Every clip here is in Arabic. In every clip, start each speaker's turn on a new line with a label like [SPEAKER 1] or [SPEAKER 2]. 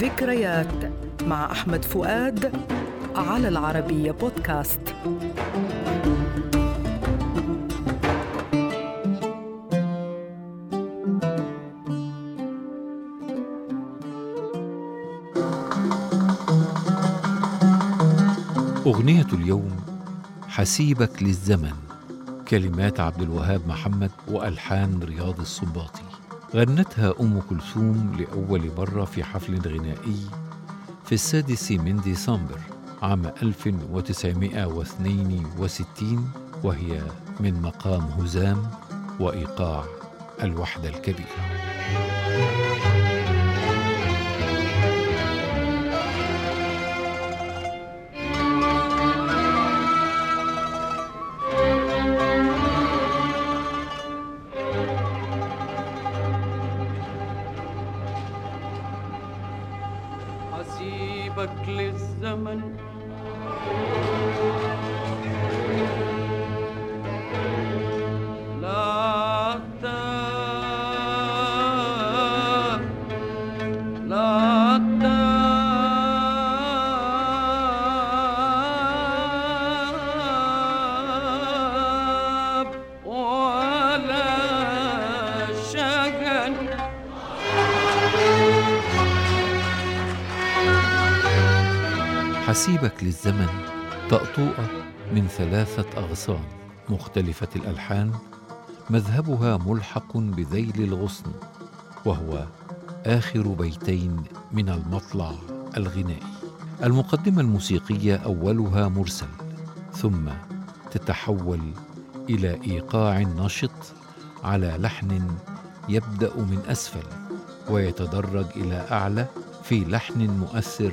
[SPEAKER 1] ذكريات مع أحمد فؤاد على العربية بودكاست.
[SPEAKER 2] أغنية اليوم حسيبك للزمن كلمات عبد الوهاب محمد وألحان رياض السنباطي غنتها أم كلثوم لأول مرة في حفل غنائي في السادس من ديسمبر عام 1962 وهي من مقام هزام وإيقاع الوحدة الكبيرة.
[SPEAKER 3] حسيبك للزمن
[SPEAKER 2] حسيبك للزمن طأطوئة من ثلاثة أغصان مختلفة الألحان مذهبها ملحق بذيل الغصن وهو آخر بيتين من المطلع الغنائي. المقدمة الموسيقية أولها مرسل ثم تتحول إلى إيقاع نشط على لحن يبدأ من أسفل ويتدرج إلى أعلى في لحن مؤثر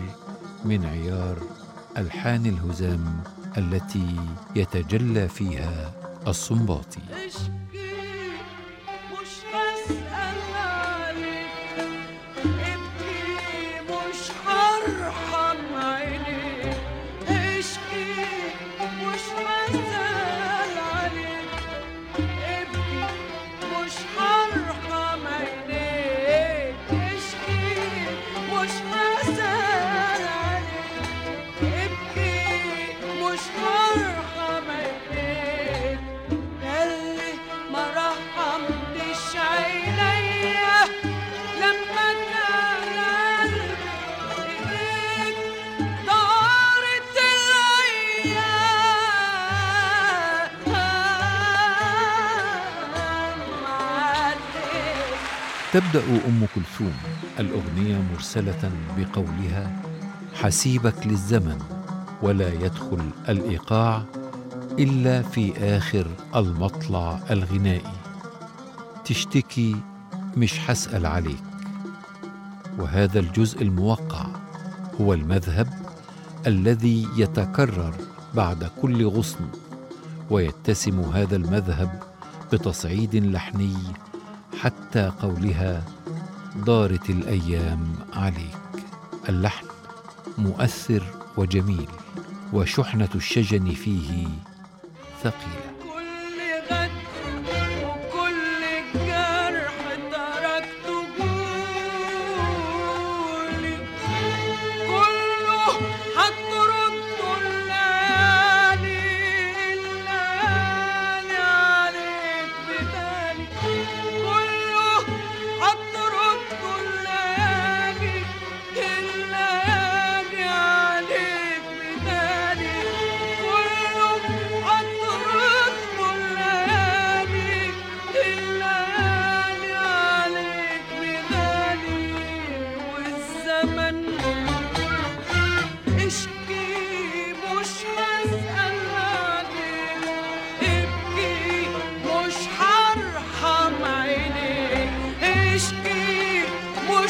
[SPEAKER 2] من عيار ألحان الهزام التي يتجلى فيها الصنباطي. تبدأ أم كلثوم الأغنية مرسلة بقولها حسيبك للزمن ولا يدخل الإيقاع إلا في آخر المطلع الغنائي. تشتكي مش حسأل عليك. وهذا الجزء الموقع هو المذهب الذي يتكرر بعد كل غصن ويتسم هذا المذهب بتصعيد لحني حتى قولها دارت الأيام عليك. اللحن مؤثر وجميل وشحنة الشجن فيه ثقيلة.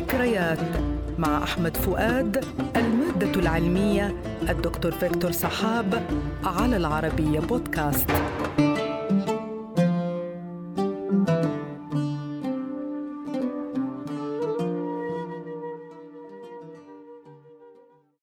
[SPEAKER 1] ذكريات مع أحمد فؤاد المادة العلمية الدكتور فيكتور سحاب على العربية بودكاست.